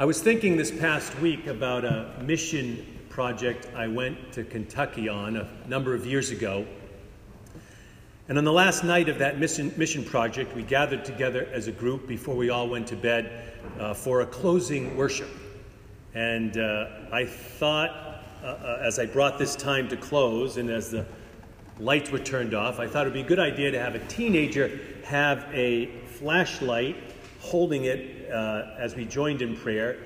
I was thinking this past week about a mission project I went to Kentucky on a number of years ago. And on the last night of that mission, mission project, we gathered together as a group before we all went to bed uh, for a closing worship. And uh, I thought, uh, uh as I brought this time to close and as the lights were turned off, I thought it would be a good idea to have a teenager have a flashlight holding it uh, as we joined in prayer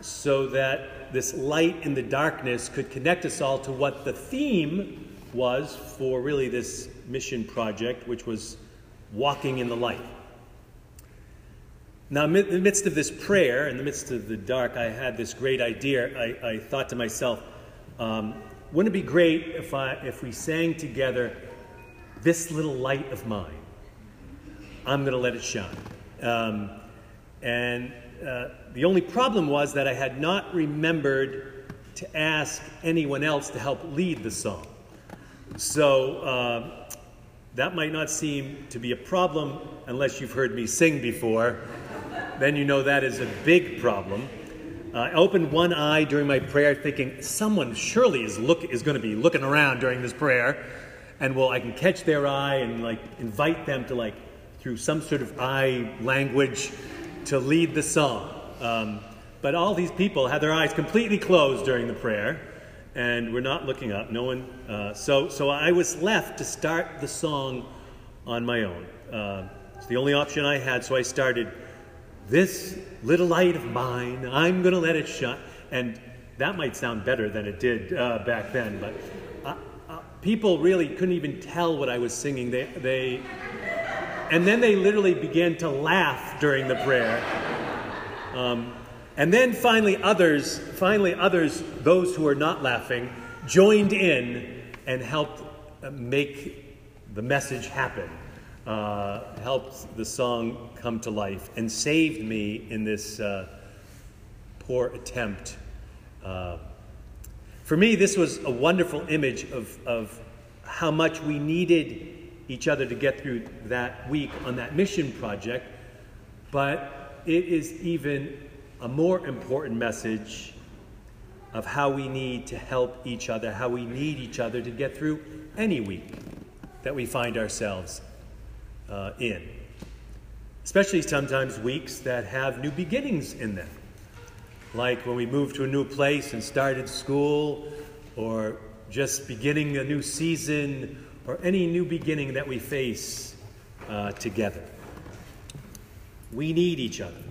so that this light in the darkness could connect us all to what the theme was for really this mission project, which was walking in the light. Now, in the midst of this prayer, in the midst of the dark, I had this great idea. I, I thought to myself, um, wouldn't it be great if, I, if we sang together, This Little Light of Mine? I'm going to let it shine. Um, and uh, the only problem was that I had not remembered to ask anyone else to help lead the song. So uh, that might not seem to be a problem unless you've heard me sing before. then you know that is a big problem. Uh, I opened one eye during my prayer, thinking someone surely is look is going to be looking around during this prayer, and well, I can catch their eye and like invite them to like through some sort of eye language to lead the song. Um, but all these people had their eyes completely closed during the prayer, and were not looking up. No one. Uh, so so I was left to start the song on my own. Uh, it's the only option I had, so I started this little light of mine, I'm going to let it shine. And that might sound better than it did uh, back then, but uh, uh, people really couldn't even tell what I was singing. They, they, and then they literally began to laugh during the prayer. Um, and then finally, others, finally, others, those who were not laughing, joined in and helped uh, make the message happen uh, helped the song come to life and saved me in this uh, poor attempt. Uh, for me, this was a wonderful image of, of how much we needed each other to get through that week on that mission project, but it is even a more important message of how we need to help each other, how we need each other to get through any week that we find ourselves uh, in. Especially sometimes weeks that have new beginnings in them. Like when we moved to a new place and started school, or just beginning a new season, or any new beginning that we face uh, together. We need each other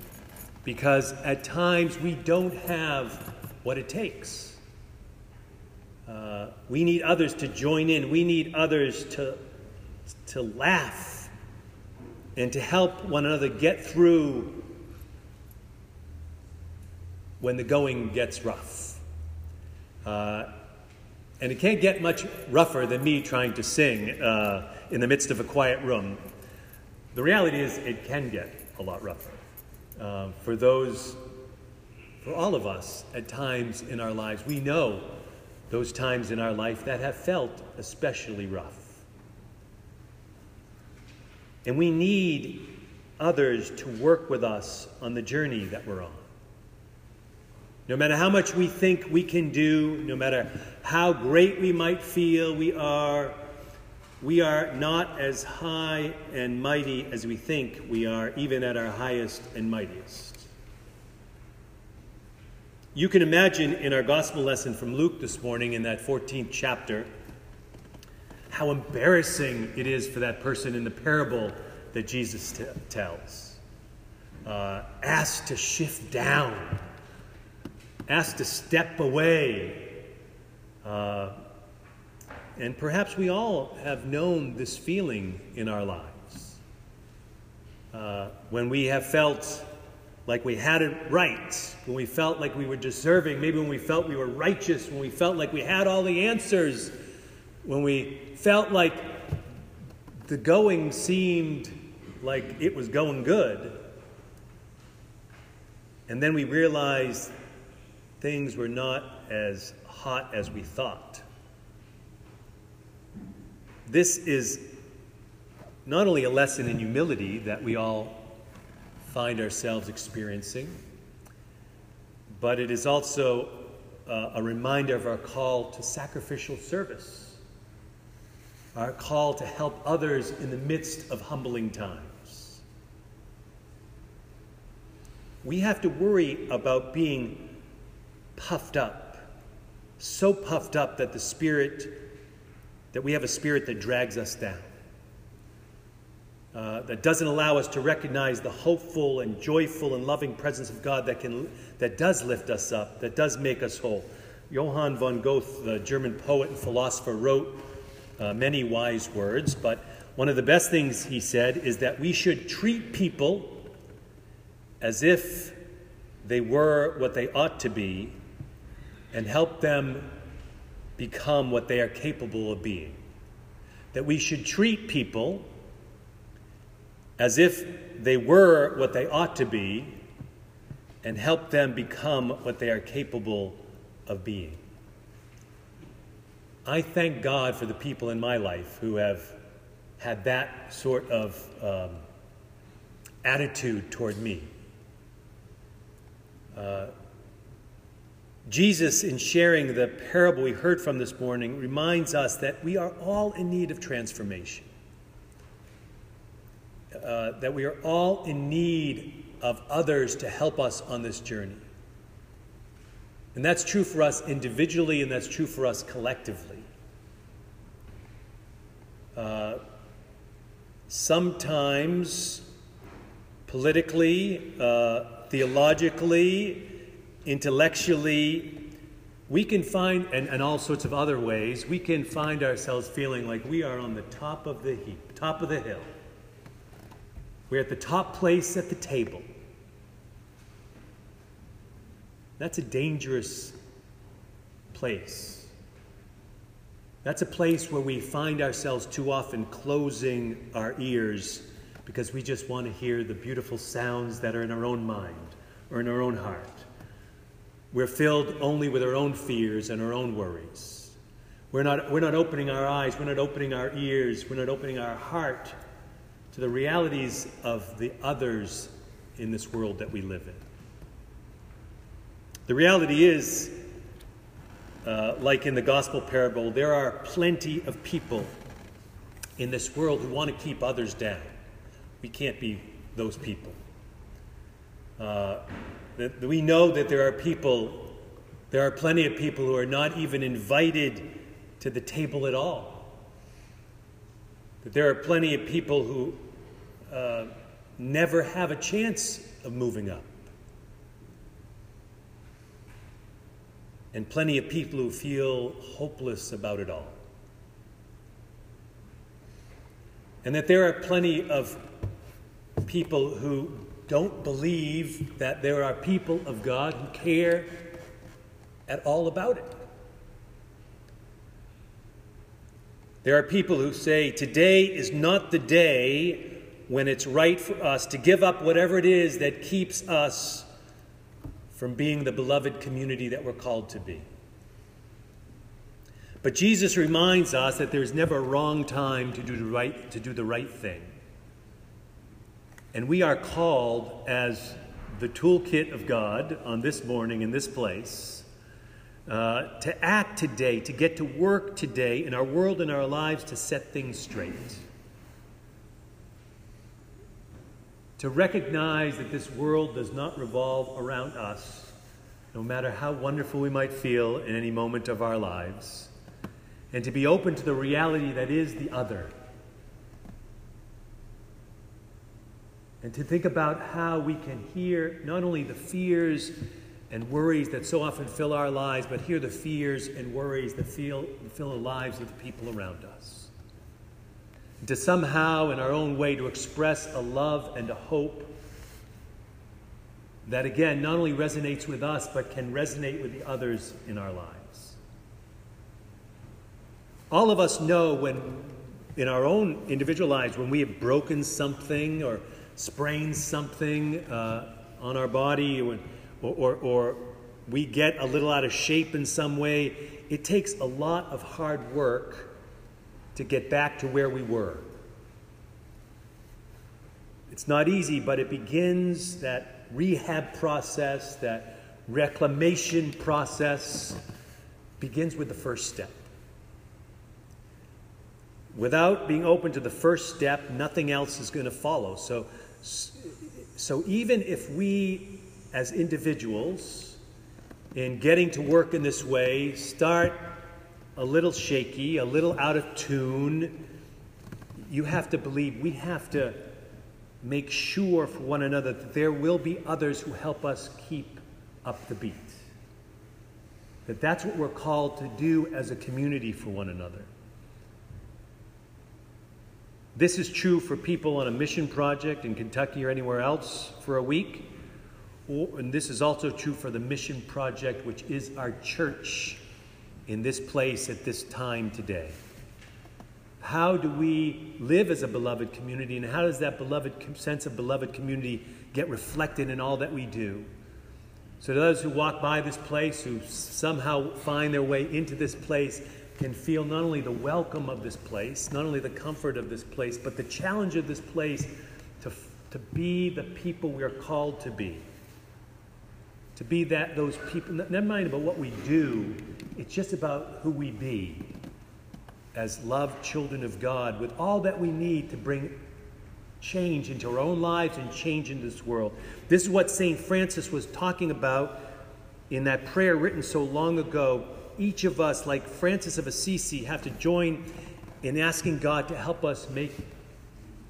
because at times we don't have what it takes. Uh, we need others to join in. We need others to, to laugh and to help one another get through when the going gets rough. Uh, and it can't get much rougher than me trying to sing uh, in the midst of a quiet room. The reality is, it can get a lot rougher. Uh, for those, for all of us, at times in our lives, we know those times in our life that have felt especially rough. And we need others to work with us on the journey that we're on. No matter how much we think we can do, no matter how great we might feel we are, we are not as high and mighty as we think we are, even at our highest and mightiest. You can imagine in our gospel lesson from Luke this morning, in that 14th chapter, how embarrassing it is for that person in the parable that Jesus t- tells. Uh, asked to shift down, asked to step away. Uh, and perhaps we all have known this feeling in our lives. Uh, when we have felt like we had it right, when we felt like we were deserving, maybe when we felt we were righteous, when we felt like we had all the answers when we felt like the going seemed like it was going good, and then we realized things were not as hot as we thought. This is not only a lesson in humility that we all find ourselves experiencing, but it is also uh, a reminder of our call to sacrificial service, our call to help others in the midst of humbling times. We have to worry about being puffed up, so puffed up that the spirit, that we have a spirit that drags us down. Uh, that doesn't allow us to recognize the hopeful and joyful and loving presence of God that, can, that does lift us up, that does make us whole. Johann von Goethe, the German poet and philosopher, wrote uh, many wise words, but one of the best things he said is that we should treat people as if they were what they ought to be and help them become what they are capable of being. That we should treat people as if they were what they ought to be and help them become what they are capable of being. I thank God for the people in my life who have had that sort of um, attitude toward me. Uh, Jesus, in sharing the parable we heard from this morning, reminds us that we are all in need of transformation. Uh, that we are all in need of others to help us on this journey. And that's true for us individually, and that's true for us collectively. Uh, sometimes, politically, uh, theologically, intellectually, we can find, and, and all sorts of other ways, we can find ourselves feeling like we are on the top of the heap, top of the hill. We're at the top place at the table. That's a dangerous place. That's a place where we find ourselves too often closing our ears because we just want to hear the beautiful sounds that are in our own mind or in our own heart. We're filled only with our own fears and our own worries. We're not, we're not opening our eyes, we're not opening our ears, we're not opening our heart to the realities of the others in this world that we live in. The reality is, uh, like in the gospel parable, there are plenty of people in this world who want to keep others down. We can't be those people. Uh, that we know that there are people, there are plenty of people who are not even invited to the table at all. That there are plenty of people who uh, never have a chance of moving up. And plenty of people who feel hopeless about it all. And that there are plenty of people who don't believe that there are people of God who care at all about it. There are people who say, Today is not the day when it's right for us to give up whatever it is that keeps us from being the beloved community that we're called to be. But Jesus reminds us that there's never a wrong time to do the right, to do the right thing. And we are called as the toolkit of God on this morning in this place uh, to act today, to get to work today in our world and our lives to set things straight. To recognize that this world does not revolve around us, no matter how wonderful we might feel in any moment of our lives, and to be open to the reality that is the other and to think about how we can hear not only the fears and worries that so often fill our lives, but hear the fears and worries that fill, fill the lives of the people around us. And to somehow, in our own way, to express a love and a hope that, again, not only resonates with us, but can resonate with the others in our lives. All of us know when, in our own individual lives, when we have broken something or sprain something uh, on our body or, or, or we get a little out of shape in some way, it takes a lot of hard work to get back to where we were. It's not easy, but it begins that rehab process, that reclamation process begins with the first step. Without being open to the first step, nothing else is going to follow. So, so even if we, as individuals, in getting to work in this way, start a little shaky, a little out of tune, you have to believe we have to make sure for one another that there will be others who help us keep up the beat. That that's what we're called to do as a community for one another. This is true for people on a mission project in Kentucky or anywhere else for a week. And this is also true for the mission project, which is our church in this place at this time today. How do we live as a beloved community, and how does that beloved sense of beloved community get reflected in all that we do? So, to those who walk by this place, who somehow find their way into this place, can feel not only the welcome of this place, not only the comfort of this place, but the challenge of this place to, to be the people we are called to be. To be that those people, never mind about what we do, it's just about who we be as loved children of God with all that we need to bring change into our own lives and change in this world. This is what St. Francis was talking about in that prayer written so long ago each of us, like Francis of Assisi, have to join in asking God to help us make,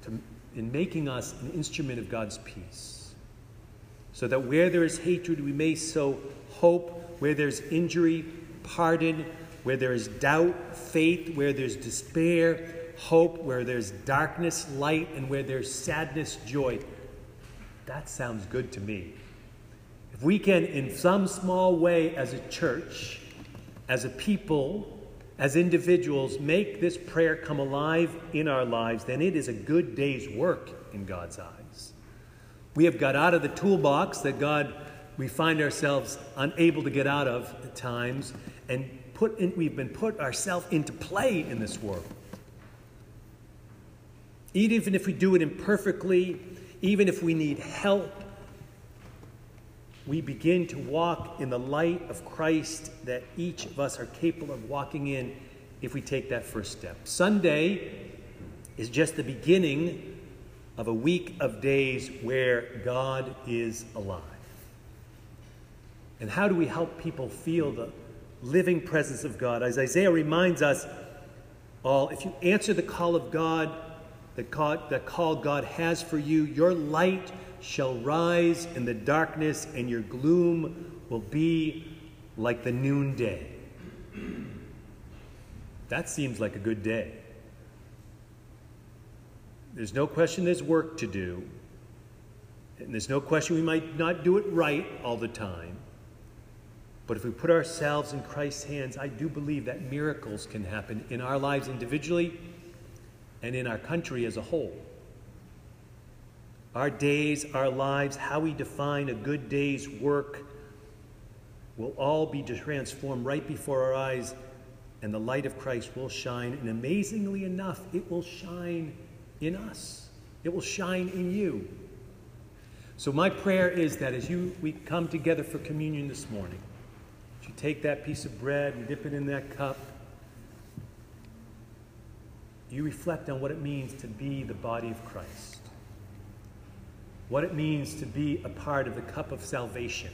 to, in making us an instrument of God's peace. So that where there is hatred, we may sow hope, where there's injury, pardon, where there is doubt, faith, where there's despair, hope, where there's darkness, light, and where there's sadness, joy. That sounds good to me. If we can, in some small way as a church, as a people, as individuals, make this prayer come alive in our lives, then it is a good day's work in God's eyes. We have got out of the toolbox that God, we find ourselves unable to get out of at times, and put in, we've been put ourselves into play in this world. Even if we do it imperfectly, even if we need help, we begin to walk in the light of Christ that each of us are capable of walking in if we take that first step. Sunday is just the beginning of a week of days where God is alive. And how do we help people feel the living presence of God? As Isaiah reminds us all, if you answer the call of God, the call, the call God has for you, your light shall rise in the darkness, and your gloom will be like the noonday. That seems like a good day. There's no question there's work to do, and there's no question we might not do it right all the time. But if we put ourselves in Christ's hands, I do believe that miracles can happen in our lives individually and in our country as a whole. Our days, our lives, how we define a good day's work will all be transformed right before our eyes, and the light of Christ will shine. And amazingly enough, it will shine in us, it will shine in you. So, my prayer is that as you, we come together for communion this morning, you take that piece of bread and dip it in that cup, you reflect on what it means to be the body of Christ what it means to be a part of the cup of salvation.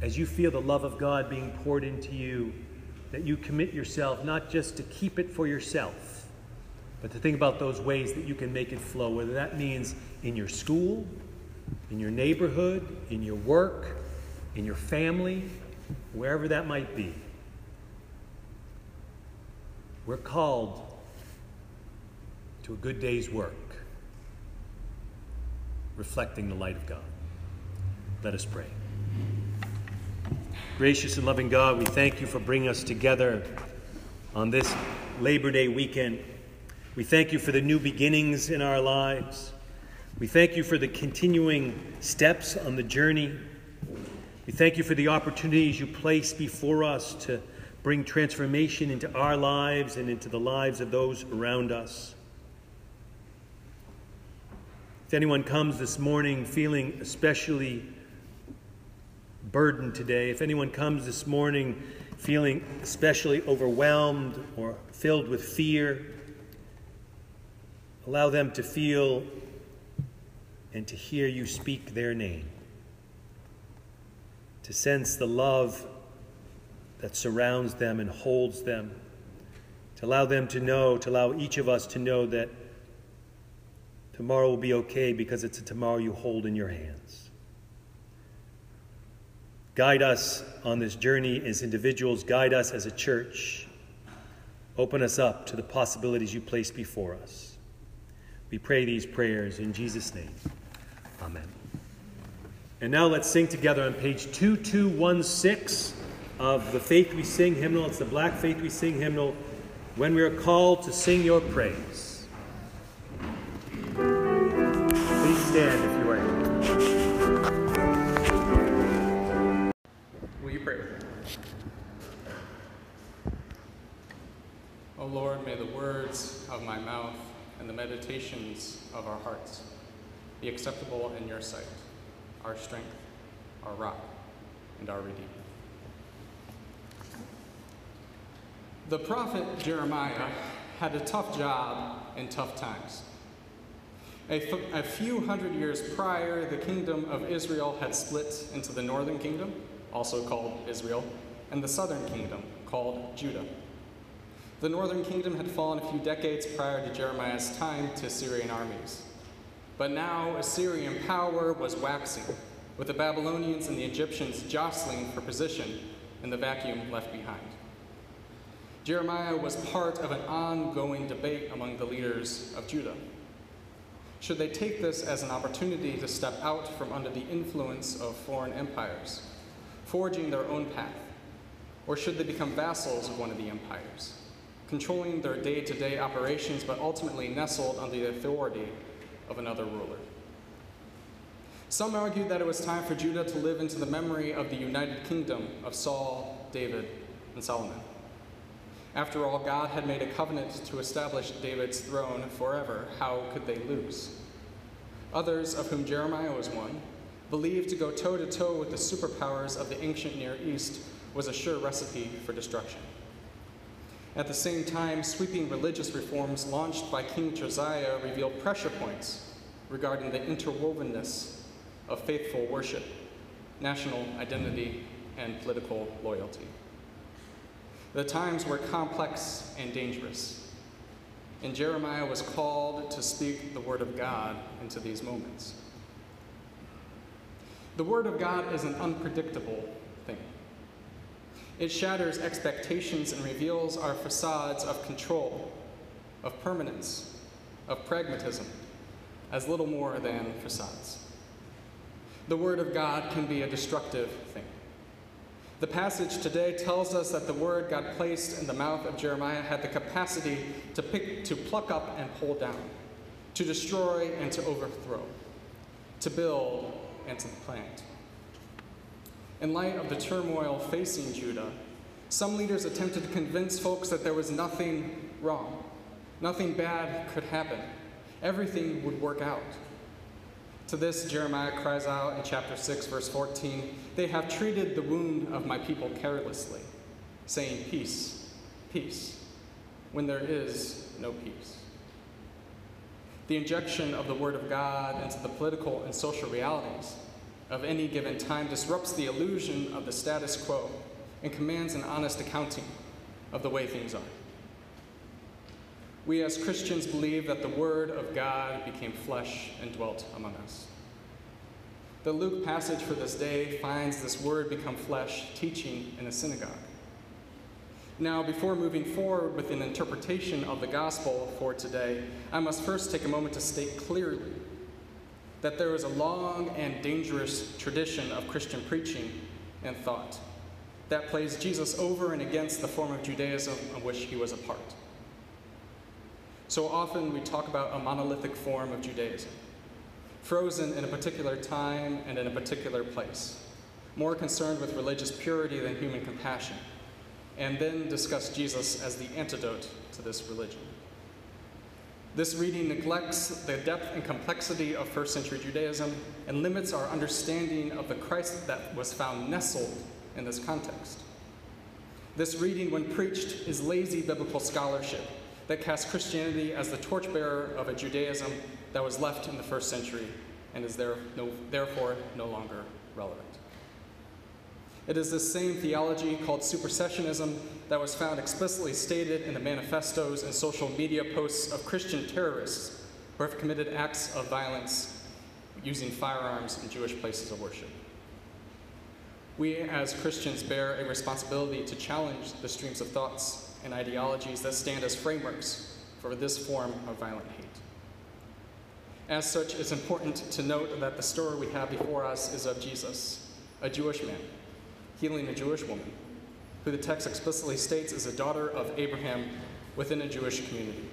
As you feel the love of God being poured into you, that you commit yourself not just to keep it for yourself, but to think about those ways that you can make it flow, whether that means in your school, in your neighborhood, in your work, in your family, wherever that might be. We're called to a good day's work reflecting the light of God. Let us pray. Gracious and loving God, we thank you for bringing us together on this Labor Day weekend. We thank you for the new beginnings in our lives. We thank you for the continuing steps on the journey. We thank you for the opportunities you place before us to bring transformation into our lives and into the lives of those around us. If anyone comes this morning feeling especially burdened today, if anyone comes this morning feeling especially overwhelmed or filled with fear, allow them to feel and to hear you speak their name, to sense the love that surrounds them and holds them, to allow them to know, to allow each of us to know that tomorrow will be okay because it's a tomorrow you hold in your hands. Guide us on this journey as individuals, guide us as a church. Open us up to the possibilities you place before us. We pray these prayers in Jesus' name. Amen. And now let's sing together on page 2216 of the Faith We Sing hymnal. It's the Black Faith We Sing hymnal. When we are called to sing your praise. Stand if you are able. Will you pray? O Lord, may the words of my mouth and the meditations of our hearts be acceptable in your sight, our strength, our rock, and our redeemer. The prophet Jeremiah had a tough job in tough times. A, few hundred years prior, the kingdom of Israel had split into the northern kingdom, also called Israel, and the southern kingdom, called Judah. The northern kingdom had fallen a few decades prior to Jeremiah's time to Assyrian armies. But now Assyrian power was waxing, with the Babylonians and the Egyptians jostling for position in the vacuum left behind. Jeremiah was part of an ongoing debate among the leaders of Judah. Should they take this as an opportunity to step out from under the influence of foreign empires, forging their own path? Or should they become vassals of one of the empires, controlling their day to day operations but ultimately nestled under the authority of another ruler? Some argued that it was time for Judah to live into the memory of the united kingdom of Saul, David, and Solomon. After all, God had made a covenant to establish David's throne forever. How could they lose? Others, of whom Jeremiah was one, believed to go toe to toe with the superpowers of the ancient Near East was a sure recipe for destruction. At the same time, sweeping religious reforms launched by King Josiah revealed pressure points regarding the interwovenness of faithful worship, national identity, and political loyalty. The times were complex and dangerous, and Jeremiah was called to speak the word of God into these moments. The word of God is an unpredictable thing. It shatters expectations and reveals our facades of control, of permanence, of pragmatism, as little more than facades. The Word of God can be a destructive thing. The passage today tells us that the word God placed in the mouth of Jeremiah had the capacity to, pick, to pluck up and pull down, to destroy and to overthrow, to build and to plant. In light of the turmoil facing Judah, some leaders attempted to convince folks that there was nothing wrong, nothing bad could happen, everything would work out. To this, Jeremiah cries out in chapter 6, verse 14 They have treated the wound of my people carelessly, saying, Peace, peace, when there is no peace. The injection of the Word of God into the political and social realities of any given time disrupts the illusion of the status quo and commands an honest accounting of the way things are. We as Christians believe that the Word of God became flesh and dwelt among us. The Luke passage for this day finds this Word become flesh teaching in a synagogue. Now, before moving forward with an interpretation of the gospel for today, I must first take a moment to state clearly that there is a long and dangerous tradition of Christian preaching and thought that plays Jesus over and against the form of Judaism of which he was a part. So often we talk about a monolithic form of Judaism, frozen in a particular time and in a particular place, more concerned with religious purity than human compassion, and then discuss Jesus as the antidote to this religion. This reading neglects the depth and complexity of first century Judaism and limits our understanding of the Christ that was found nestled in this context. This reading, when preached, is lazy biblical scholarship that cast Christianity as the torchbearer of a Judaism that was left in the first century and is there, no, therefore no longer relevant. It is this same theology called supersessionism that was found explicitly stated in the manifestos and social media posts of Christian terrorists who have committed acts of violence using firearms in Jewish places of worship. We as Christians bear a responsibility to challenge the streams of thoughts and ideologies that stand as frameworks for this form of violent hate. As such, it's important to note that the story we have before us is of Jesus, a Jewish man, healing a Jewish woman, who the text explicitly states is a daughter of Abraham within a Jewish community.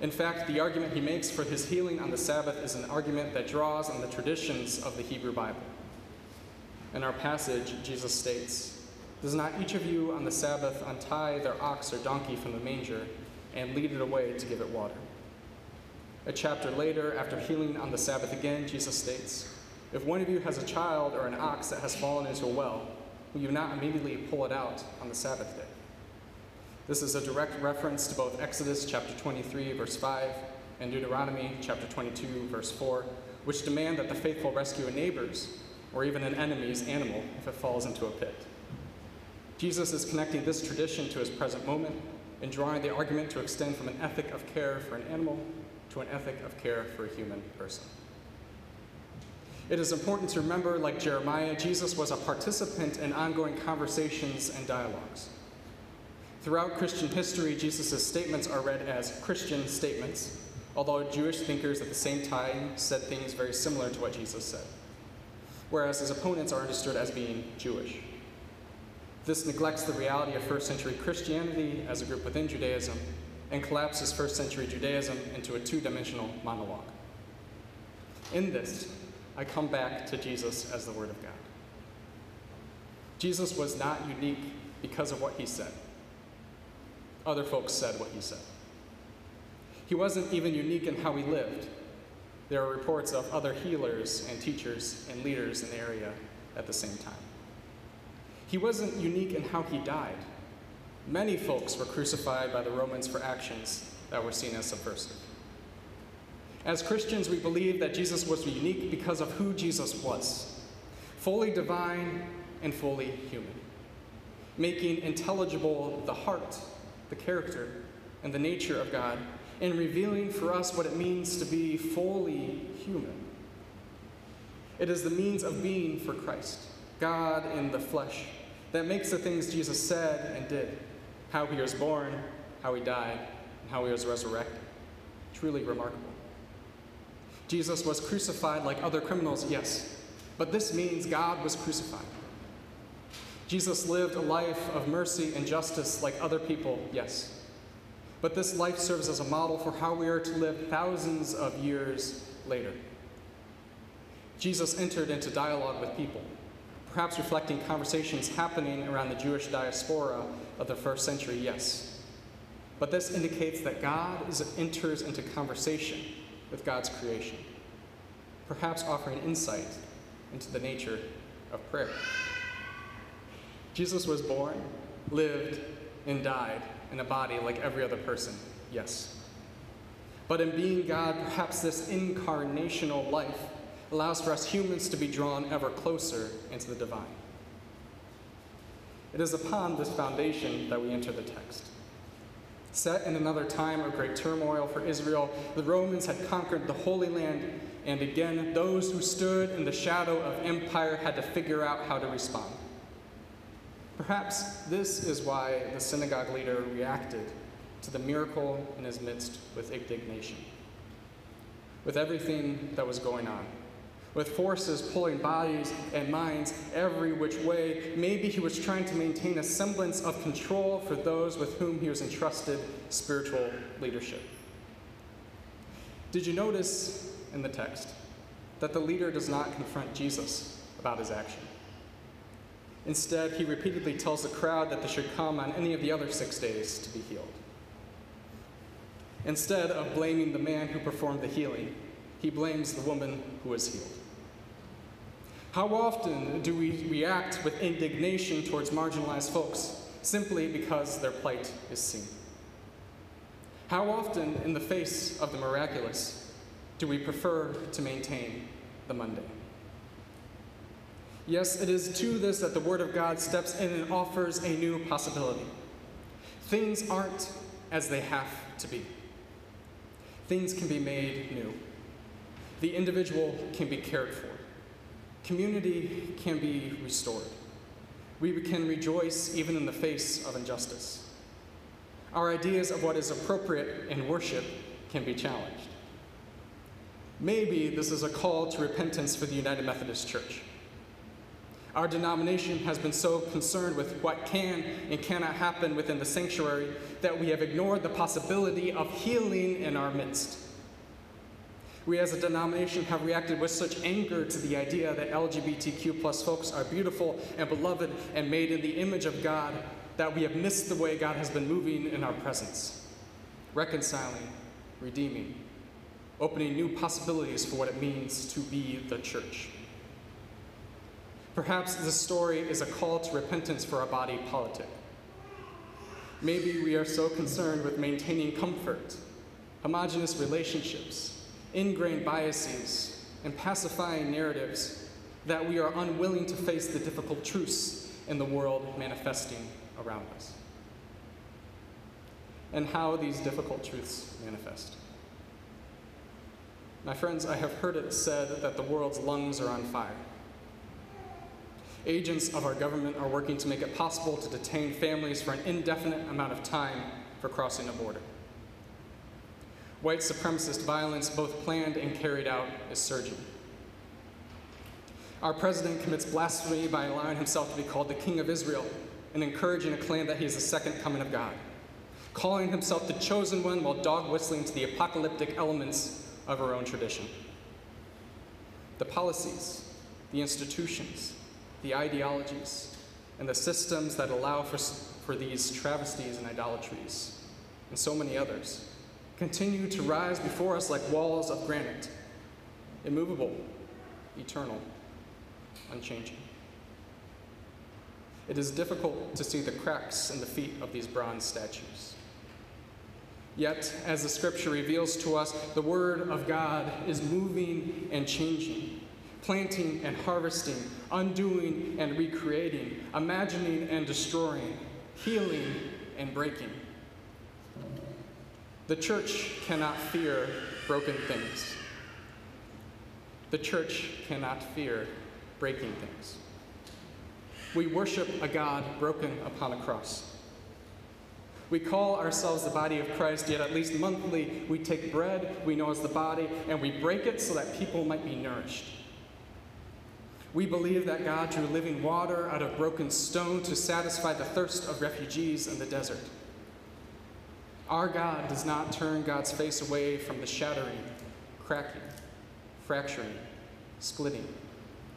In fact, the argument he makes for his healing on the Sabbath is an argument that draws on the traditions of the Hebrew Bible. In our passage, Jesus states, Does not each of you on the Sabbath untie their ox or donkey from the manger and lead it away to give it water? A chapter later, after healing on the Sabbath again, Jesus states, If one of you has a child or an ox that has fallen into a well, will you not immediately pull it out on the Sabbath day? This is a direct reference to both Exodus chapter 23, verse 5, and Deuteronomy chapter 22, verse 4, which demand that the faithful rescue a neighbor's or even an enemy's animal if it falls into a pit. Jesus is connecting this tradition to his present moment and drawing the argument to extend from an ethic of care for an animal to an ethic of care for a human person. It is important to remember, like Jeremiah, Jesus was a participant in ongoing conversations and dialogues. Throughout Christian history, Jesus' statements are read as Christian statements, although Jewish thinkers at the same time said things very similar to what Jesus said, whereas his opponents are understood as being Jewish. This neglects the reality of first century Christianity as a group within Judaism and collapses first century Judaism into a two dimensional monologue. In this, I come back to Jesus as the Word of God. Jesus was not unique because of what he said. Other folks said what he said. He wasn't even unique in how he lived. There are reports of other healers and teachers and leaders in the area at the same time. He wasn't unique in how he died. Many folks were crucified by the Romans for actions that were seen as subversive. As Christians, we believe that Jesus was unique because of who Jesus was fully divine and fully human, making intelligible the heart, the character, and the nature of God, and revealing for us what it means to be fully human. It is the means of being for Christ, God in the flesh, that makes the things Jesus said and did how he was born, how he died, and how he was resurrected. Truly remarkable. Jesus was crucified like other criminals, yes, but this means God was crucified. Jesus lived a life of mercy and justice like other people, yes. But this life serves as a model for how we are to live thousands of years later. Jesus entered into dialogue with people, perhaps reflecting conversations happening around the Jewish diaspora of the first century, yes. But this indicates that God is, enters into conversation with God's creation, perhaps offering insight into the nature of prayer. Jesus was born, lived, and died in a body like every other person, yes. But in being God, perhaps this incarnational life allows for us humans to be drawn ever closer into the divine. It is upon this foundation that we enter the text. Set in another time of great turmoil for Israel, the Romans had conquered the Holy Land, and again, those who stood in the shadow of empire had to figure out how to respond. Perhaps this is why the synagogue leader reacted to the miracle in his midst with indignation. With everything that was going on, with forces pulling bodies and minds every which way. Maybe he was trying to maintain a semblance of control for those with whom he was entrusted spiritual leadership. Did you notice in the text that the leader does not confront Jesus about his action? Instead, he repeatedly tells the crowd that they should come on any of the other six days to be healed. Instead of blaming the man who performed the healing, he blames the woman who was healed. How often do we react with indignation towards marginalized folks simply because their plight is seen? How often, in the face of the miraculous, do we prefer to maintain the mundane? Yes, it is to this that the Word of God steps in and offers a new possibility. Things aren't as they have to be, things can be made new. The individual can be cared for, community can be restored. We can rejoice even in the face of injustice. Our ideas of what is appropriate in worship can be challenged. Maybe this is a call to repentance for the United Methodist Church. Our denomination has been so concerned with what can and cannot happen within the sanctuary that we have ignored the possibility of healing in our midst. We as a denomination have reacted with such anger to the idea that LGBTQ plus folks are beautiful and beloved and made in the image of God that we have missed the way God has been moving in our presence, reconciling, redeeming, opening new possibilities for what it means to be the church. Perhaps this story is a call to repentance for our body politic. Maybe we are so concerned with maintaining comfort, homogenous relationships, ingrained biases, and pacifying narratives that we are unwilling to face the difficult truths in the world manifesting around us. And how these difficult truths manifest. My friends, I have heard it said that the world's lungs are on fire. Agents of our government are working to make it possible to detain families for an indefinite amount of time for crossing a border. White supremacist violence, both planned and carried out, is surging. Our president commits blasphemy by allowing himself to be called the King of Israel and encouraging a claim that he is the second coming of God, calling himself the chosen one while dog whistling to the apocalyptic elements of our own tradition. The policies, the institutions, the ideologies, and the systems that allow for, for these travesties and idolatries, and so many others, continue to rise before us like walls of granite, immovable, eternal, unchanging. It is difficult to see the cracks in the feet of these bronze statues. Yet, as the scripture reveals to us, the Word of God is moving and changing planting and harvesting, undoing and recreating, imagining and destroying, healing and breaking. The church cannot fear broken things. The church cannot fear breaking things. We worship a God broken upon a cross. We call ourselves the body of Christ, yet at least monthly we take bread we know as the body and we break it so that people might be nourished. We believe that God drew living water out of broken stone to satisfy the thirst of refugees in the desert. Our God does not turn God's face away from the shattering, cracking, fracturing, splitting,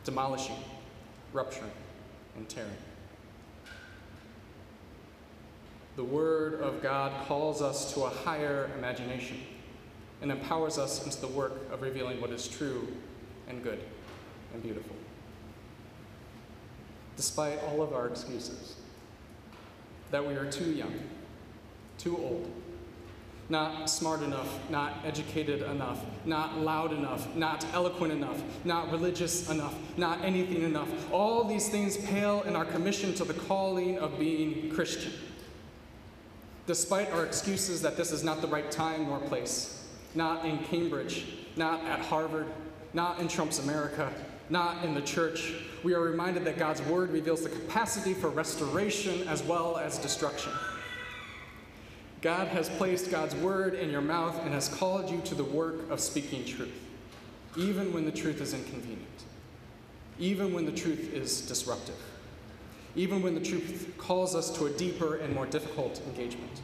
demolishing, rupturing, and tearing. The Word of God calls us to a higher imagination and empowers us into the work of revealing what is true and good and beautiful despite all of our excuses that we are too young, too old, not smart enough, not educated enough, not loud enough, not eloquent enough, not religious enough, not anything enough. All these things pale in our commission to the calling of being Christian. Despite our excuses that this is not the right time nor place, not in Cambridge, not at Harvard, not in Trump's America, not in the church, we are reminded that God's word reveals the capacity for restoration as well as destruction. God has placed God's word in your mouth and has called you to the work of speaking truth, even when the truth is inconvenient, even when the truth is disruptive, even when the truth calls us to a deeper and more difficult engagement.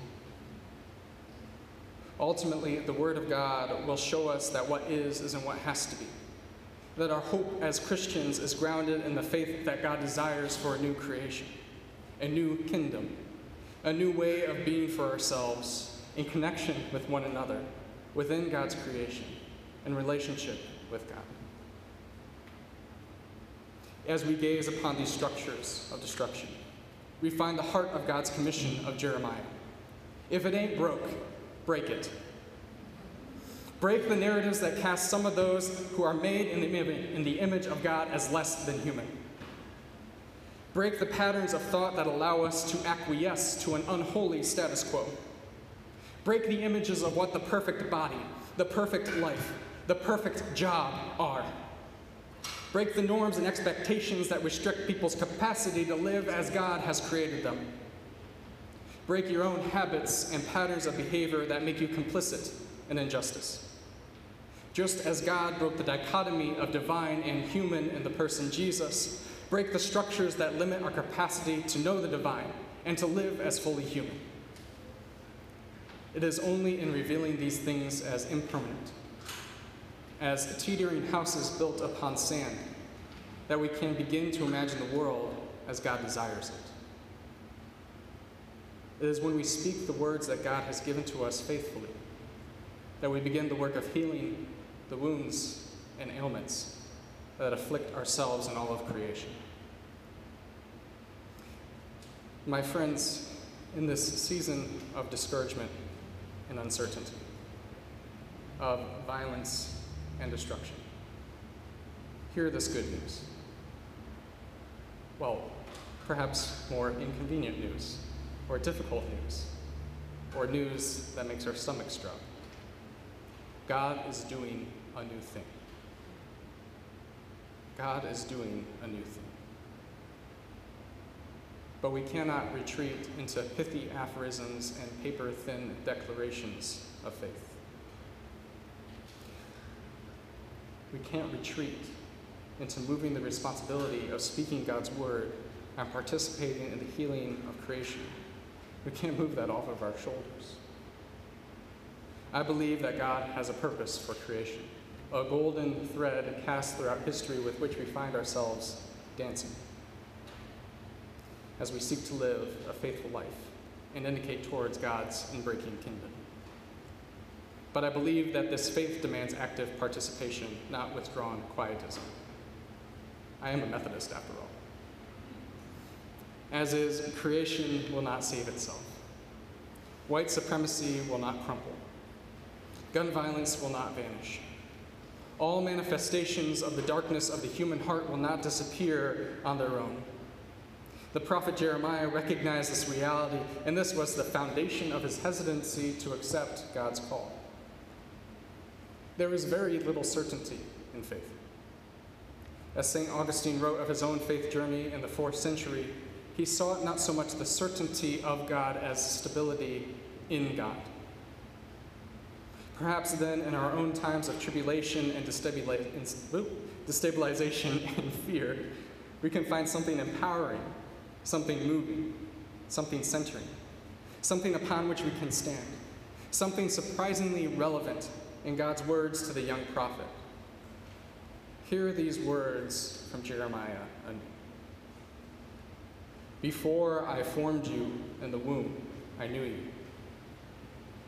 Ultimately, the Word of God will show us that what is isn't what has to be that our hope as Christians is grounded in the faith that God desires for a new creation, a new kingdom, a new way of being for ourselves, in connection with one another, within God's creation, in relationship with God. As we gaze upon these structures of destruction, we find the heart of God's commission of Jeremiah. If it ain't broke, break it. Break the narratives that cast some of those who are made in the, in the image of God as less than human. Break the patterns of thought that allow us to acquiesce to an unholy status quo. Break the images of what the perfect body, the perfect life, the perfect job are. Break the norms and expectations that restrict people's capacity to live as God has created them. Break your own habits and patterns of behavior that make you complicit in injustice. Just as God broke the dichotomy of divine and human in the person Jesus, break the structures that limit our capacity to know the divine and to live as fully human. It is only in revealing these things as impermanent, as teetering houses built upon sand, that we can begin to imagine the world as God desires it. It is when we speak the words that God has given to us faithfully that we begin the work of healing the wounds and ailments that afflict ourselves and all of creation. My friends, in this season of discouragement and uncertainty, of violence and destruction, hear this good news. Well, perhaps more inconvenient news, or difficult news, or news that makes our stomachs drop. God is doing a new thing. God is doing a new thing. But we cannot retreat into pithy aphorisms and paper thin declarations of faith. We can't retreat into moving the responsibility of speaking God's word and participating in the healing of creation. We can't move that off of our shoulders. I believe that God has a purpose for creation a golden thread cast throughout history with which we find ourselves dancing as we seek to live a faithful life and indicate towards God's unbreaking kingdom. But I believe that this faith demands active participation, not withdrawn quietism. I am a Methodist after all. As is, creation will not save itself. White supremacy will not crumple. Gun violence will not vanish all manifestations of the darkness of the human heart will not disappear on their own. The prophet Jeremiah recognized this reality, and this was the foundation of his hesitancy to accept God's call. There is very little certainty in faith. As St. Augustine wrote of his own faith journey in the fourth century, he sought not so much the certainty of God as stability in God. Perhaps then, in our own times of tribulation and destabilization and fear, we can find something empowering, something moving, something centering, something upon which we can stand, something surprisingly relevant in God's words to the young prophet. Hear these words from Jeremiah. Before I formed you in the womb, I knew you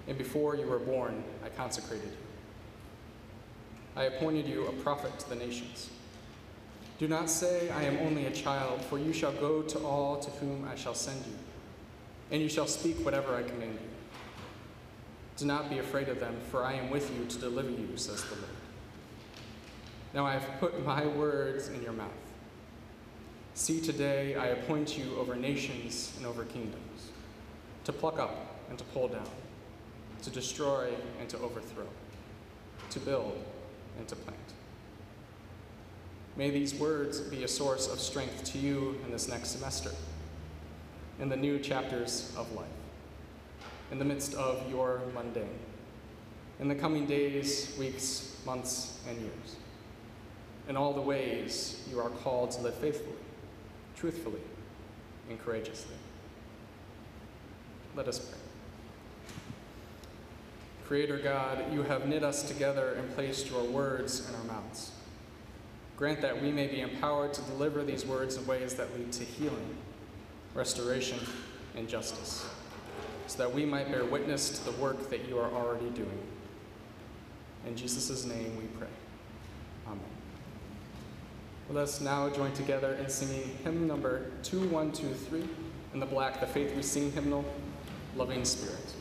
and before you were born, I consecrated you. I appointed you a prophet to the nations. Do not say, I am only a child, for you shall go to all to whom I shall send you, and you shall speak whatever I command you. Do not be afraid of them, for I am with you to deliver you, says the Lord. Now I have put my words in your mouth. See, today I appoint you over nations and over kingdoms, to pluck up and to pull down to destroy and to overthrow, to build and to plant. May these words be a source of strength to you in this next semester, in the new chapters of life, in the midst of your mundane, in the coming days, weeks, months, and years, in all the ways you are called to live faithfully, truthfully, and courageously. Let us pray. Creator God, you have knit us together and placed your words in our mouths. Grant that we may be empowered to deliver these words in ways that lead to healing, restoration, and justice. so that we might bear witness to the work that you are already doing. In Jesus' name we pray. Amen. Let us now join together in singing hymn number 2123 in the black, the Faith We Sing hymnal, Loving Spirit.